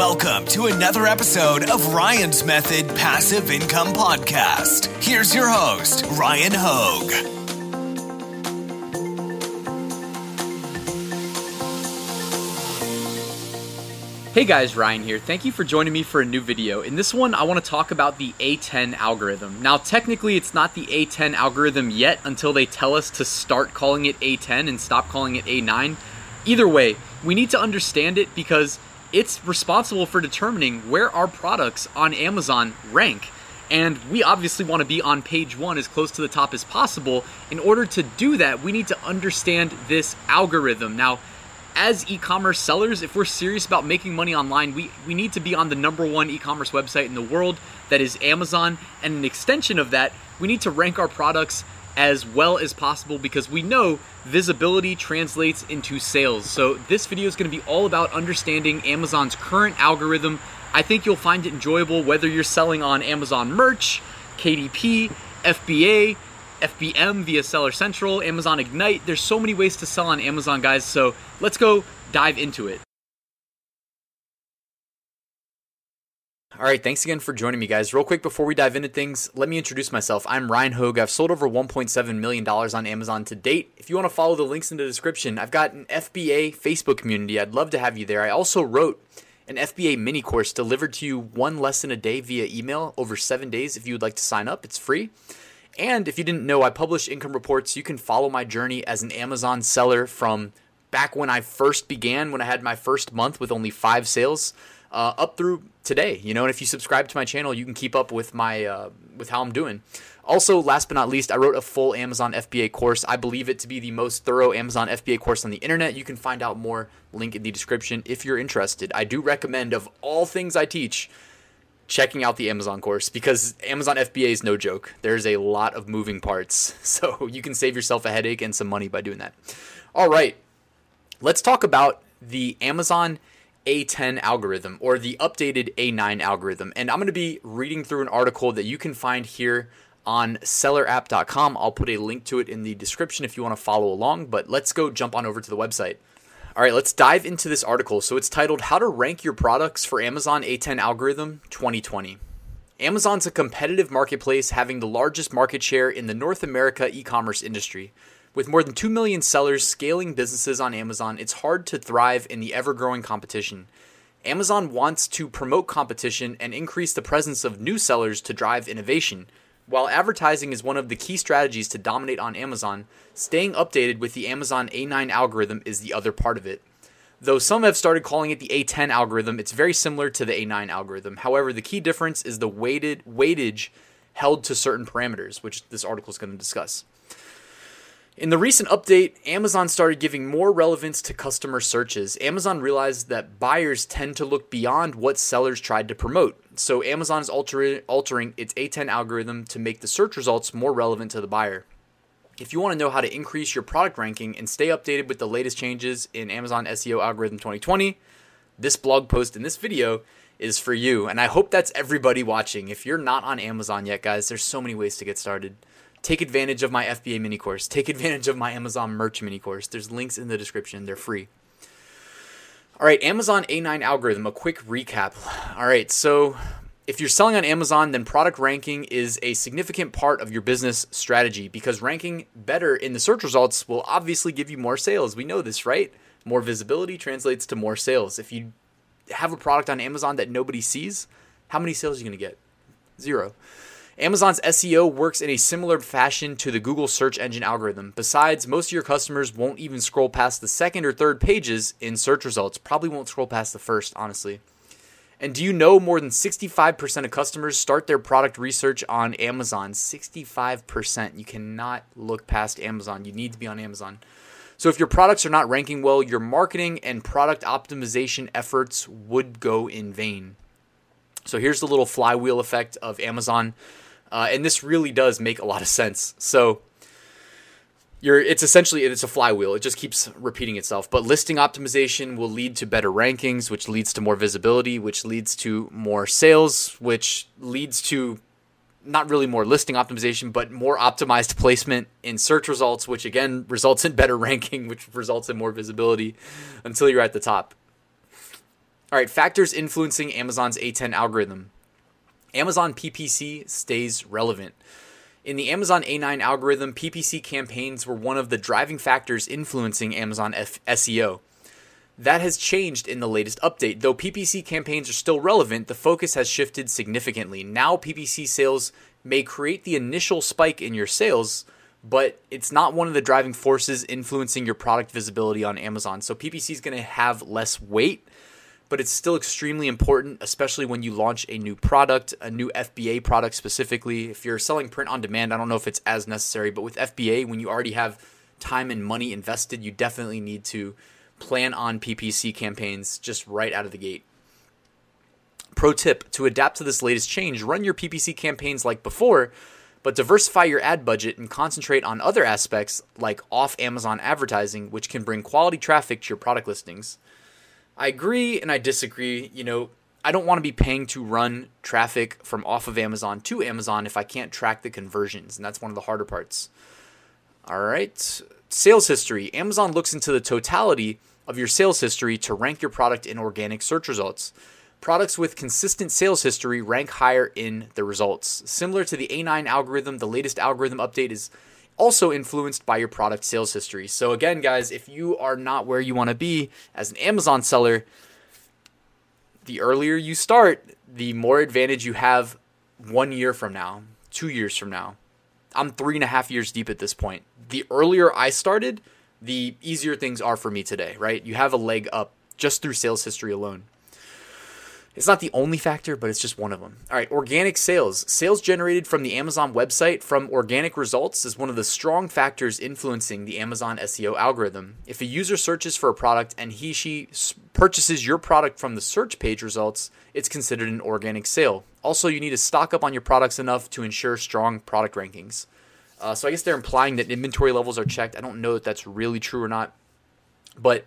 Welcome to another episode of Ryan's Method Passive Income Podcast. Here's your host, Ryan Hogue. Hey guys, Ryan here. Thank you for joining me for a new video. In this one, I want to talk about the A10 algorithm. Now, technically, it's not the A10 algorithm yet until they tell us to start calling it A10 and stop calling it A9. Either way, we need to understand it because it's responsible for determining where our products on Amazon rank. And we obviously want to be on page one as close to the top as possible. In order to do that, we need to understand this algorithm. Now, as e-commerce sellers, if we're serious about making money online, we, we need to be on the number one e-commerce website in the world, that is Amazon. And an extension of that, we need to rank our products as well as possible because we know visibility translates into sales. So this video is going to be all about understanding Amazon's current algorithm. I think you'll find it enjoyable whether you're selling on Amazon merch, KDP, FBA, FBM via Seller Central, Amazon Ignite. There's so many ways to sell on Amazon, guys. So let's go dive into it. All right, thanks again for joining me, guys. Real quick before we dive into things, let me introduce myself. I'm Ryan Hogue. I've sold over $1.7 million on Amazon to date. If you want to follow the links in the description, I've got an FBA Facebook community. I'd love to have you there. I also wrote an FBA mini course delivered to you one lesson a day via email over seven days. If you would like to sign up, it's free. And if you didn't know, I publish income reports. You can follow my journey as an Amazon seller from back when I first began, when I had my first month with only five sales uh, up through today. You know, and if you subscribe to my channel, you can keep up with my uh, with how I'm doing. Also, last but not least, I wrote a full Amazon FBA course. I believe it to be the most thorough Amazon FBA course on the internet. You can find out more link in the description if you're interested. I do recommend of all things I teach checking out the Amazon course because Amazon FBA is no joke. There's a lot of moving parts. So, you can save yourself a headache and some money by doing that. All right. Let's talk about the Amazon a10 algorithm or the updated A9 algorithm. And I'm going to be reading through an article that you can find here on sellerapp.com. I'll put a link to it in the description if you want to follow along, but let's go jump on over to the website. All right, let's dive into this article. So it's titled How to Rank Your Products for Amazon A10 Algorithm 2020. Amazon's a competitive marketplace having the largest market share in the North America e commerce industry. With more than 2 million sellers scaling businesses on Amazon, it's hard to thrive in the ever growing competition. Amazon wants to promote competition and increase the presence of new sellers to drive innovation. While advertising is one of the key strategies to dominate on Amazon, staying updated with the Amazon A9 algorithm is the other part of it. Though some have started calling it the A10 algorithm, it's very similar to the A9 algorithm. However, the key difference is the weighted weightage held to certain parameters, which this article is going to discuss. In the recent update, Amazon started giving more relevance to customer searches. Amazon realized that buyers tend to look beyond what sellers tried to promote. So Amazon is alter- altering its A10 algorithm to make the search results more relevant to the buyer. If you want to know how to increase your product ranking and stay updated with the latest changes in Amazon SEO algorithm 2020, this blog post in this video is for you. And I hope that's everybody watching. If you're not on Amazon yet, guys, there's so many ways to get started take advantage of my FBA mini course. Take advantage of my Amazon merch mini course. There's links in the description, they're free. All right, Amazon A9 algorithm, a quick recap. All right, so if you're selling on Amazon, then product ranking is a significant part of your business strategy because ranking better in the search results will obviously give you more sales. We know this, right? More visibility translates to more sales. If you have a product on Amazon that nobody sees, how many sales are you going to get? Zero. Amazon's SEO works in a similar fashion to the Google search engine algorithm. Besides, most of your customers won't even scroll past the second or third pages in search results. Probably won't scroll past the first, honestly. And do you know more than 65% of customers start their product research on Amazon? 65%. You cannot look past Amazon. You need to be on Amazon. So if your products are not ranking well, your marketing and product optimization efforts would go in vain. So here's the little flywheel effect of Amazon. Uh, and this really does make a lot of sense. So you're it's essentially it's a flywheel. It just keeps repeating itself. But listing optimization will lead to better rankings, which leads to more visibility, which leads to more sales, which leads to not really more listing optimization, but more optimized placement in search results, which again results in better ranking, which results in more visibility until you're at the top. All right, factors influencing Amazon's A10 algorithm. Amazon PPC stays relevant. In the Amazon A9 algorithm, PPC campaigns were one of the driving factors influencing Amazon F- SEO. That has changed in the latest update. Though PPC campaigns are still relevant, the focus has shifted significantly. Now, PPC sales may create the initial spike in your sales, but it's not one of the driving forces influencing your product visibility on Amazon. So, PPC is going to have less weight but it's still extremely important, especially when you launch a new product, a new FBA product specifically. If you're selling print on demand, I don't know if it's as necessary, but with FBA, when you already have time and money invested, you definitely need to plan on PPC campaigns just right out of the gate. Pro tip to adapt to this latest change, run your PPC campaigns like before, but diversify your ad budget and concentrate on other aspects like off Amazon advertising, which can bring quality traffic to your product listings. I agree and I disagree. You know, I don't want to be paying to run traffic from off of Amazon to Amazon if I can't track the conversions, and that's one of the harder parts. All right. Sales history. Amazon looks into the totality of your sales history to rank your product in organic search results. Products with consistent sales history rank higher in the results. Similar to the A9 algorithm, the latest algorithm update is also influenced by your product sales history. So, again, guys, if you are not where you want to be as an Amazon seller, the earlier you start, the more advantage you have one year from now, two years from now. I'm three and a half years deep at this point. The earlier I started, the easier things are for me today, right? You have a leg up just through sales history alone. It's not the only factor, but it's just one of them. All right, organic sales. Sales generated from the Amazon website from organic results is one of the strong factors influencing the Amazon SEO algorithm. If a user searches for a product and he she purchases your product from the search page results, it's considered an organic sale. Also, you need to stock up on your products enough to ensure strong product rankings. Uh, so I guess they're implying that inventory levels are checked. I don't know if that's really true or not, but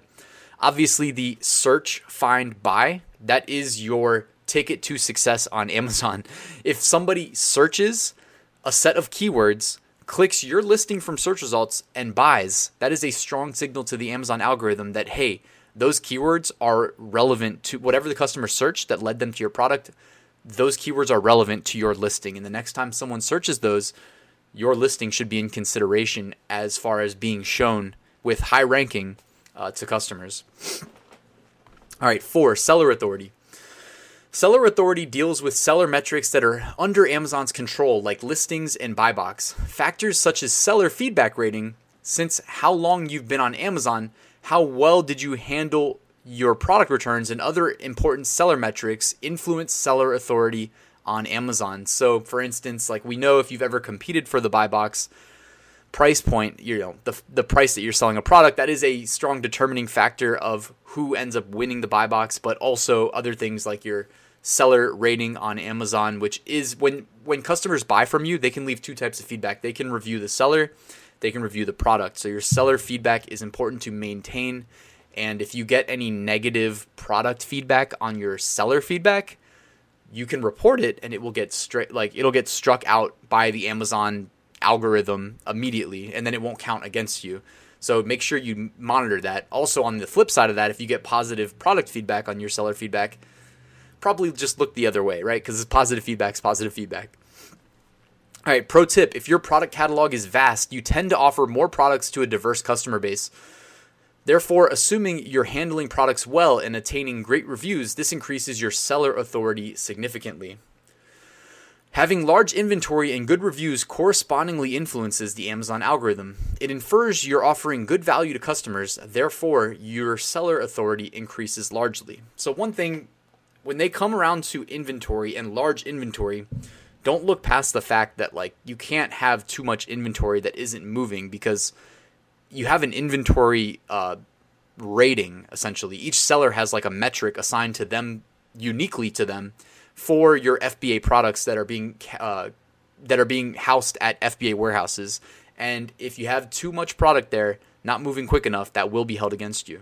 obviously the search, find, buy that is your ticket to success on Amazon. If somebody searches a set of keywords, clicks your listing from search results, and buys, that is a strong signal to the Amazon algorithm that, hey, those keywords are relevant to whatever the customer searched that led them to your product. Those keywords are relevant to your listing. And the next time someone searches those, your listing should be in consideration as far as being shown with high ranking uh, to customers. All right, four, seller authority. Seller authority deals with seller metrics that are under Amazon's control, like listings and buy box. Factors such as seller feedback rating, since how long you've been on Amazon, how well did you handle your product returns, and other important seller metrics influence seller authority on Amazon. So, for instance, like we know if you've ever competed for the buy box, price point, you know, the, the price that you're selling a product, that is a strong determining factor of who ends up winning the buy box, but also other things like your seller rating on Amazon, which is when when customers buy from you, they can leave two types of feedback. They can review the seller, they can review the product. So your seller feedback is important to maintain. And if you get any negative product feedback on your seller feedback, you can report it and it will get straight like it'll get struck out by the Amazon algorithm immediately, and then it won't count against you. So make sure you monitor that. Also, on the flip side of that, if you get positive product feedback on your seller feedback, probably just look the other way, right? Because positive feedback is positive feedback. All right, pro tip if your product catalog is vast, you tend to offer more products to a diverse customer base. Therefore, assuming you're handling products well and attaining great reviews, this increases your seller authority significantly. Having large inventory and good reviews correspondingly influences the Amazon algorithm. It infers you're offering good value to customers, therefore, your seller authority increases largely. So, one thing, when they come around to inventory and large inventory, don't look past the fact that like you can't have too much inventory that isn't moving because you have an inventory uh, rating essentially. Each seller has like a metric assigned to them uniquely to them for your FBA products that are being uh, that are being housed at FBA warehouses. And if you have too much product there, not moving quick enough, that will be held against you.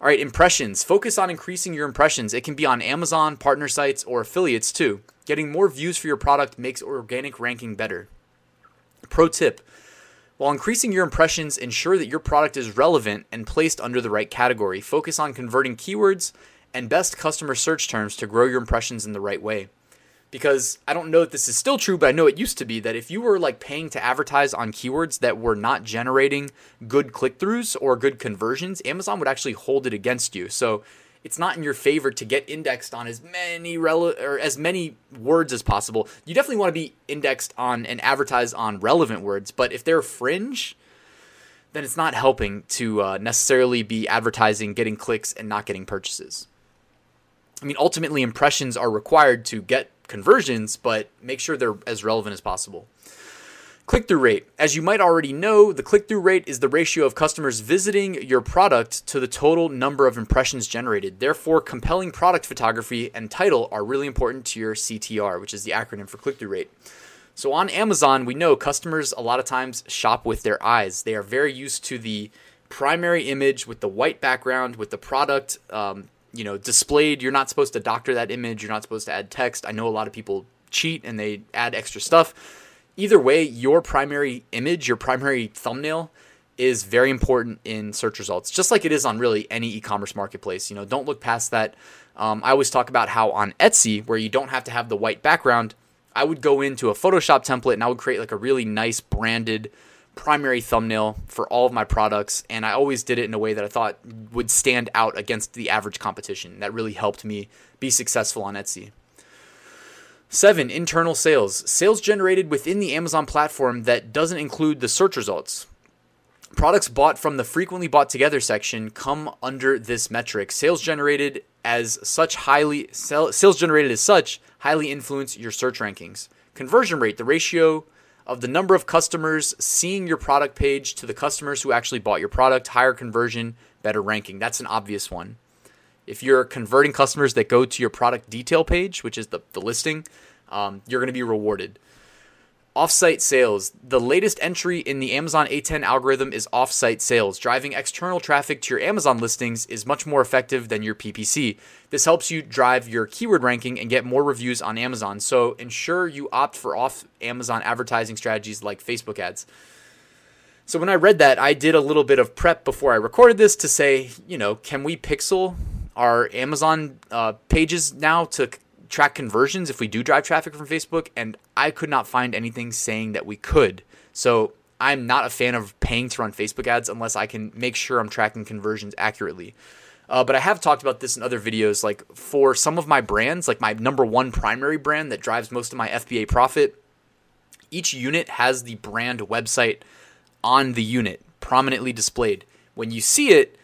All right, impressions. Focus on increasing your impressions. It can be on Amazon, partner sites, or affiliates too. Getting more views for your product makes organic ranking better. Pro tip while increasing your impressions, ensure that your product is relevant and placed under the right category. Focus on converting keywords and best customer search terms to grow your impressions in the right way. Because I don't know if this is still true, but I know it used to be that if you were like paying to advertise on keywords that were not generating good click throughs or good conversions, Amazon would actually hold it against you. So it's not in your favor to get indexed on as many or as many words as possible. You definitely want to be indexed on and advertised on relevant words, but if they're fringe, then it's not helping to uh, necessarily be advertising, getting clicks, and not getting purchases. I mean, ultimately, impressions are required to get conversions, but make sure they're as relevant as possible. Click through rate. As you might already know, the click through rate is the ratio of customers visiting your product to the total number of impressions generated. Therefore, compelling product photography and title are really important to your CTR, which is the acronym for click through rate. So on Amazon, we know customers a lot of times shop with their eyes. They are very used to the primary image with the white background, with the product, um, you know, displayed. You're not supposed to doctor that image. You're not supposed to add text. I know a lot of people cheat and they add extra stuff. Either way, your primary image, your primary thumbnail is very important in search results, just like it is on really any e-commerce marketplace. You know, don't look past that. Um, I always talk about how on Etsy, where you don't have to have the white background, I would go into a Photoshop template and I would create like a really nice branded primary thumbnail for all of my products. And I always did it in a way that I thought would stand out against the average competition. That really helped me be successful on Etsy. Seven, internal sales. Sales generated within the Amazon platform that doesn't include the search results. Products bought from the frequently bought together section come under this metric. Sales generated as such highly sales generated as such highly influence your search rankings. Conversion rate, the ratio of the number of customers seeing your product page to the customers who actually bought your product, higher conversion, better ranking. That's an obvious one. If you're converting customers that go to your product detail page, which is the, the listing, um, you're going to be rewarded. Offsite sales. The latest entry in the Amazon A10 algorithm is offsite sales. Driving external traffic to your Amazon listings is much more effective than your PPC. This helps you drive your keyword ranking and get more reviews on Amazon. So ensure you opt for off Amazon advertising strategies like Facebook ads. So when I read that, I did a little bit of prep before I recorded this to say, you know, can we pixel our Amazon uh, pages now to track conversions if we do drive traffic from Facebook, and I could not find anything saying that we could. So I'm not a fan of paying to run Facebook ads unless I can make sure I'm tracking conversions accurately. Uh, but I have talked about this in other videos. Like for some of my brands, like my number one primary brand that drives most of my FBA profit, each unit has the brand website on the unit prominently displayed. When you see it,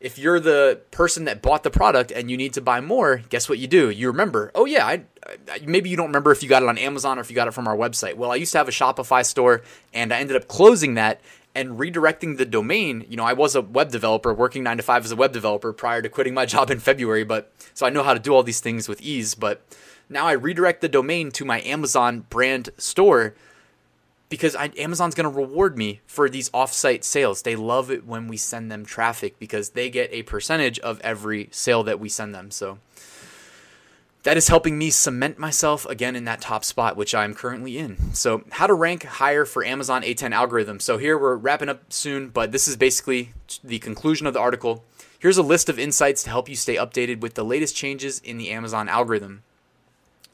if you're the person that bought the product and you need to buy more, guess what you do? You remember, oh yeah, I, I, maybe you don't remember if you got it on Amazon or if you got it from our website. Well, I used to have a Shopify store and I ended up closing that and redirecting the domain. You know, I was a web developer working 9 to 5 as a web developer prior to quitting my job in February, but so I know how to do all these things with ease, but now I redirect the domain to my Amazon brand store because I, Amazon's going to reward me for these offsite sales. They love it when we send them traffic because they get a percentage of every sale that we send them. So that is helping me cement myself again in that top spot, which I'm currently in. So, how to rank higher for Amazon A10 algorithm. So, here we're wrapping up soon, but this is basically the conclusion of the article. Here's a list of insights to help you stay updated with the latest changes in the Amazon algorithm.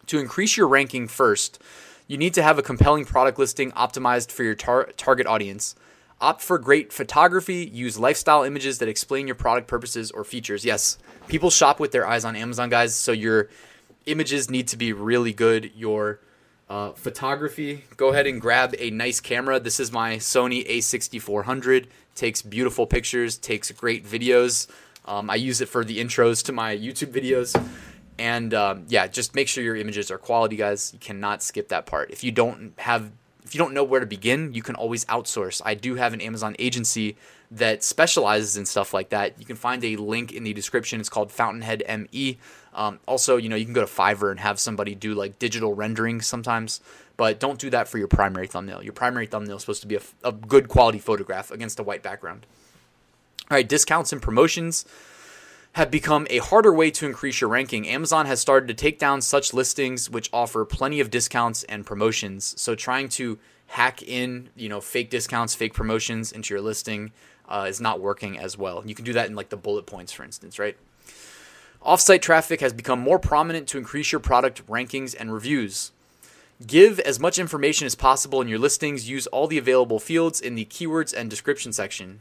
To increase your ranking first, you need to have a compelling product listing optimized for your tar- target audience. Opt for great photography. Use lifestyle images that explain your product purposes or features. Yes, people shop with their eyes on Amazon, guys. So your images need to be really good. Your uh, photography, go ahead and grab a nice camera. This is my Sony a6400. Takes beautiful pictures, takes great videos. Um, I use it for the intros to my YouTube videos. And um, yeah, just make sure your images are quality, guys. You cannot skip that part. If you don't have, if you don't know where to begin, you can always outsource. I do have an Amazon agency that specializes in stuff like that. You can find a link in the description. It's called Fountainhead ME. Um, also, you know, you can go to Fiverr and have somebody do like digital rendering sometimes, but don't do that for your primary thumbnail. Your primary thumbnail is supposed to be a, a good quality photograph against a white background. All right, discounts and promotions have become a harder way to increase your ranking. Amazon has started to take down such listings which offer plenty of discounts and promotions. So trying to hack in, you know, fake discounts, fake promotions into your listing uh, is not working as well. You can do that in like the bullet points, for instance, right? Offsite traffic has become more prominent to increase your product rankings and reviews. Give as much information as possible in your listings. Use all the available fields in the keywords and description section.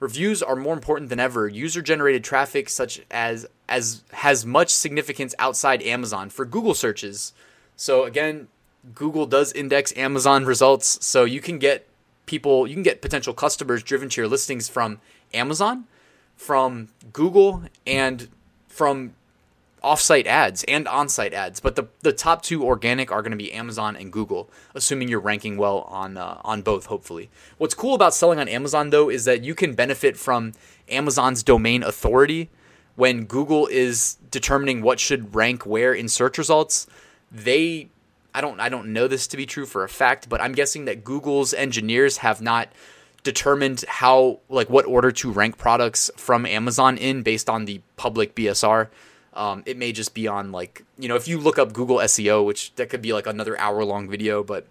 Reviews are more important than ever. User generated traffic such as as has much significance outside Amazon for Google searches. So again, Google does index Amazon results, so you can get people, you can get potential customers driven to your listings from Amazon, from Google, and from offsite ads and on-site ads. But the the top two organic are going to be Amazon and Google, assuming you're ranking well on uh, on both. Hopefully, what's cool about selling on Amazon though is that you can benefit from Amazon's domain authority when Google is determining what should rank where in search results. They I don't I don't know this to be true for a fact, but I'm guessing that Google's engineers have not determined how like what order to rank products from Amazon in based on the public BSR. Um, it may just be on like you know if you look up Google SEO, which that could be like another hour long video, but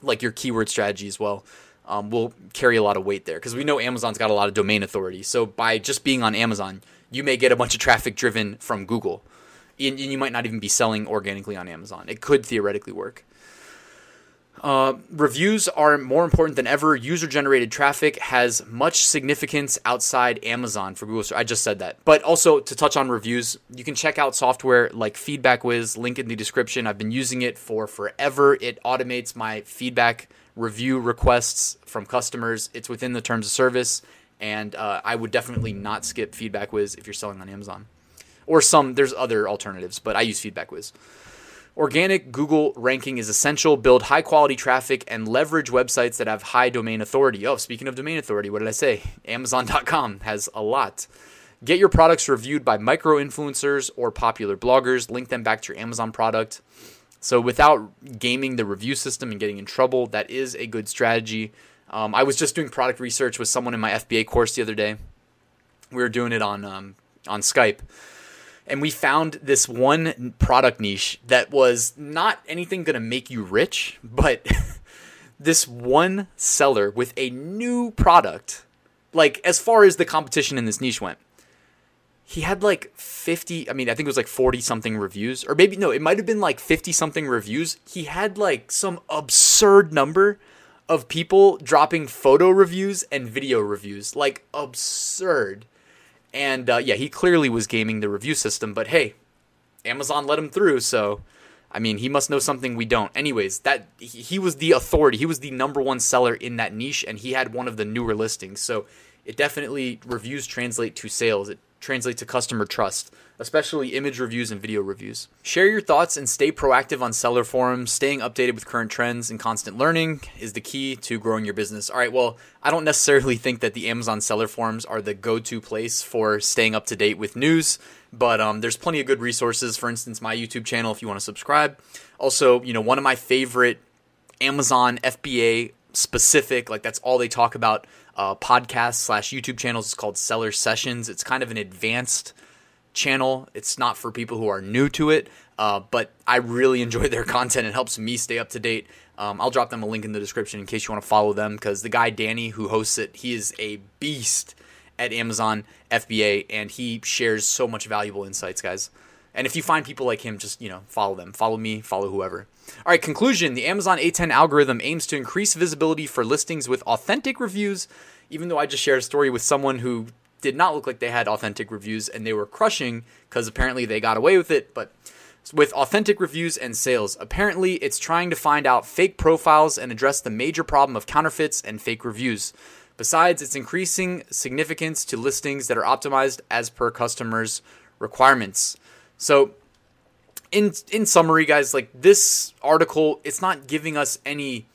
like your keyword strategy as well um, will carry a lot of weight there because we know Amazon's got a lot of domain authority. So by just being on Amazon, you may get a bunch of traffic driven from Google and you might not even be selling organically on Amazon. It could theoretically work. Uh, reviews are more important than ever. User generated traffic has much significance outside Amazon for Google. I just said that. But also to touch on reviews, you can check out software like FeedbackWiz, link in the description. I've been using it for forever. It automates my feedback review requests from customers. It's within the terms of service, and uh, I would definitely not skip FeedbackWiz if you're selling on Amazon or some there's other alternatives, but I use FeedbackWiz. Organic Google ranking is essential. Build high quality traffic and leverage websites that have high domain authority. Oh, speaking of domain authority, what did I say? Amazon.com has a lot. Get your products reviewed by micro influencers or popular bloggers. Link them back to your Amazon product. So, without gaming the review system and getting in trouble, that is a good strategy. Um, I was just doing product research with someone in my FBA course the other day. We were doing it on um, on Skype and we found this one product niche that was not anything going to make you rich, but this one seller with a new product, like as far as the competition in this niche went, he had like 50, I mean, I think it was like 40 something reviews, or maybe no, it might have been like 50 something reviews. He had like some absurd number of people dropping photo reviews and video reviews, like absurd. And uh, yeah, he clearly was gaming the review system, but hey, Amazon let him through, so I mean, he must know something we don't. Anyways, that he was the authority. He was the number one seller in that niche, and he had one of the newer listings. So it definitely reviews translate to sales. It translates to customer trust, especially image reviews and video reviews. Share your thoughts and stay proactive on seller forums. Staying updated with current trends and constant learning is the key to growing your business. All right, well, I don't necessarily think that the Amazon seller forums are the go to place for staying up to date with news, but um, there's plenty of good resources. For instance, my YouTube channel, if you want to subscribe. Also, you know, one of my favorite Amazon FBA specific, like that's all they talk about uh, podcast slash YouTube channels is called Seller Sessions. It's kind of an advanced channel. It's not for people who are new to it, uh, but I really enjoy their content. It helps me stay up to date. Um, I'll drop them a link in the description in case you want to follow them because the guy Danny who hosts it, he is a beast at Amazon FBA and he shares so much valuable insights, guys. And if you find people like him, just you know follow them, follow me, follow whoever. All right, conclusion: the Amazon A10 algorithm aims to increase visibility for listings with authentic reviews. Even though I just shared a story with someone who did not look like they had authentic reviews and they were crushing because apparently they got away with it, but with authentic reviews and sales. Apparently, it's trying to find out fake profiles and address the major problem of counterfeits and fake reviews. Besides, it's increasing significance to listings that are optimized as per customers' requirements. So, in in summary, guys, like this article, it's not giving us any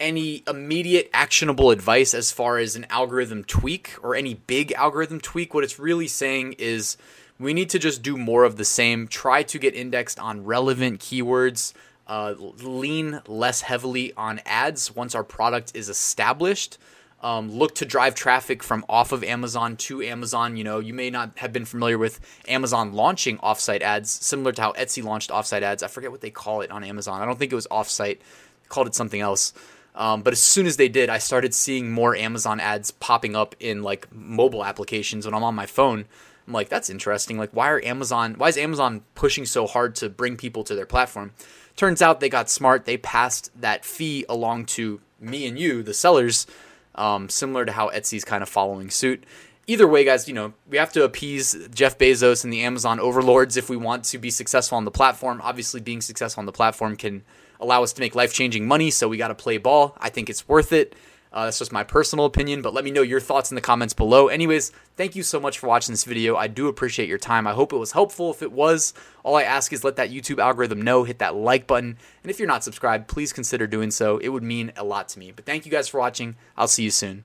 any immediate actionable advice as far as an algorithm tweak or any big algorithm tweak. What it's really saying is we need to just do more of the same. Try to get indexed on relevant keywords. Uh, lean less heavily on ads once our product is established um, look to drive traffic from off of Amazon to Amazon. You know, you may not have been familiar with Amazon launching offsite ads, similar to how Etsy launched offsite ads. I forget what they call it on Amazon. I don't think it was offsite, they called it something else. Um, but as soon as they did, I started seeing more Amazon ads popping up in like mobile applications when I'm on my phone. I'm like, that's interesting. Like, why are Amazon, why is Amazon pushing so hard to bring people to their platform? Turns out they got smart. They passed that fee along to me and you, the sellers, um, similar to how Etsy's kind of following suit. Either way, guys, you know, we have to appease Jeff Bezos and the Amazon overlords if we want to be successful on the platform. Obviously, being successful on the platform can allow us to make life changing money, so we got to play ball. I think it's worth it. Uh, that's just my personal opinion, but let me know your thoughts in the comments below. Anyways, thank you so much for watching this video. I do appreciate your time. I hope it was helpful. If it was, all I ask is let that YouTube algorithm know, hit that like button, and if you're not subscribed, please consider doing so. It would mean a lot to me. But thank you guys for watching. I'll see you soon.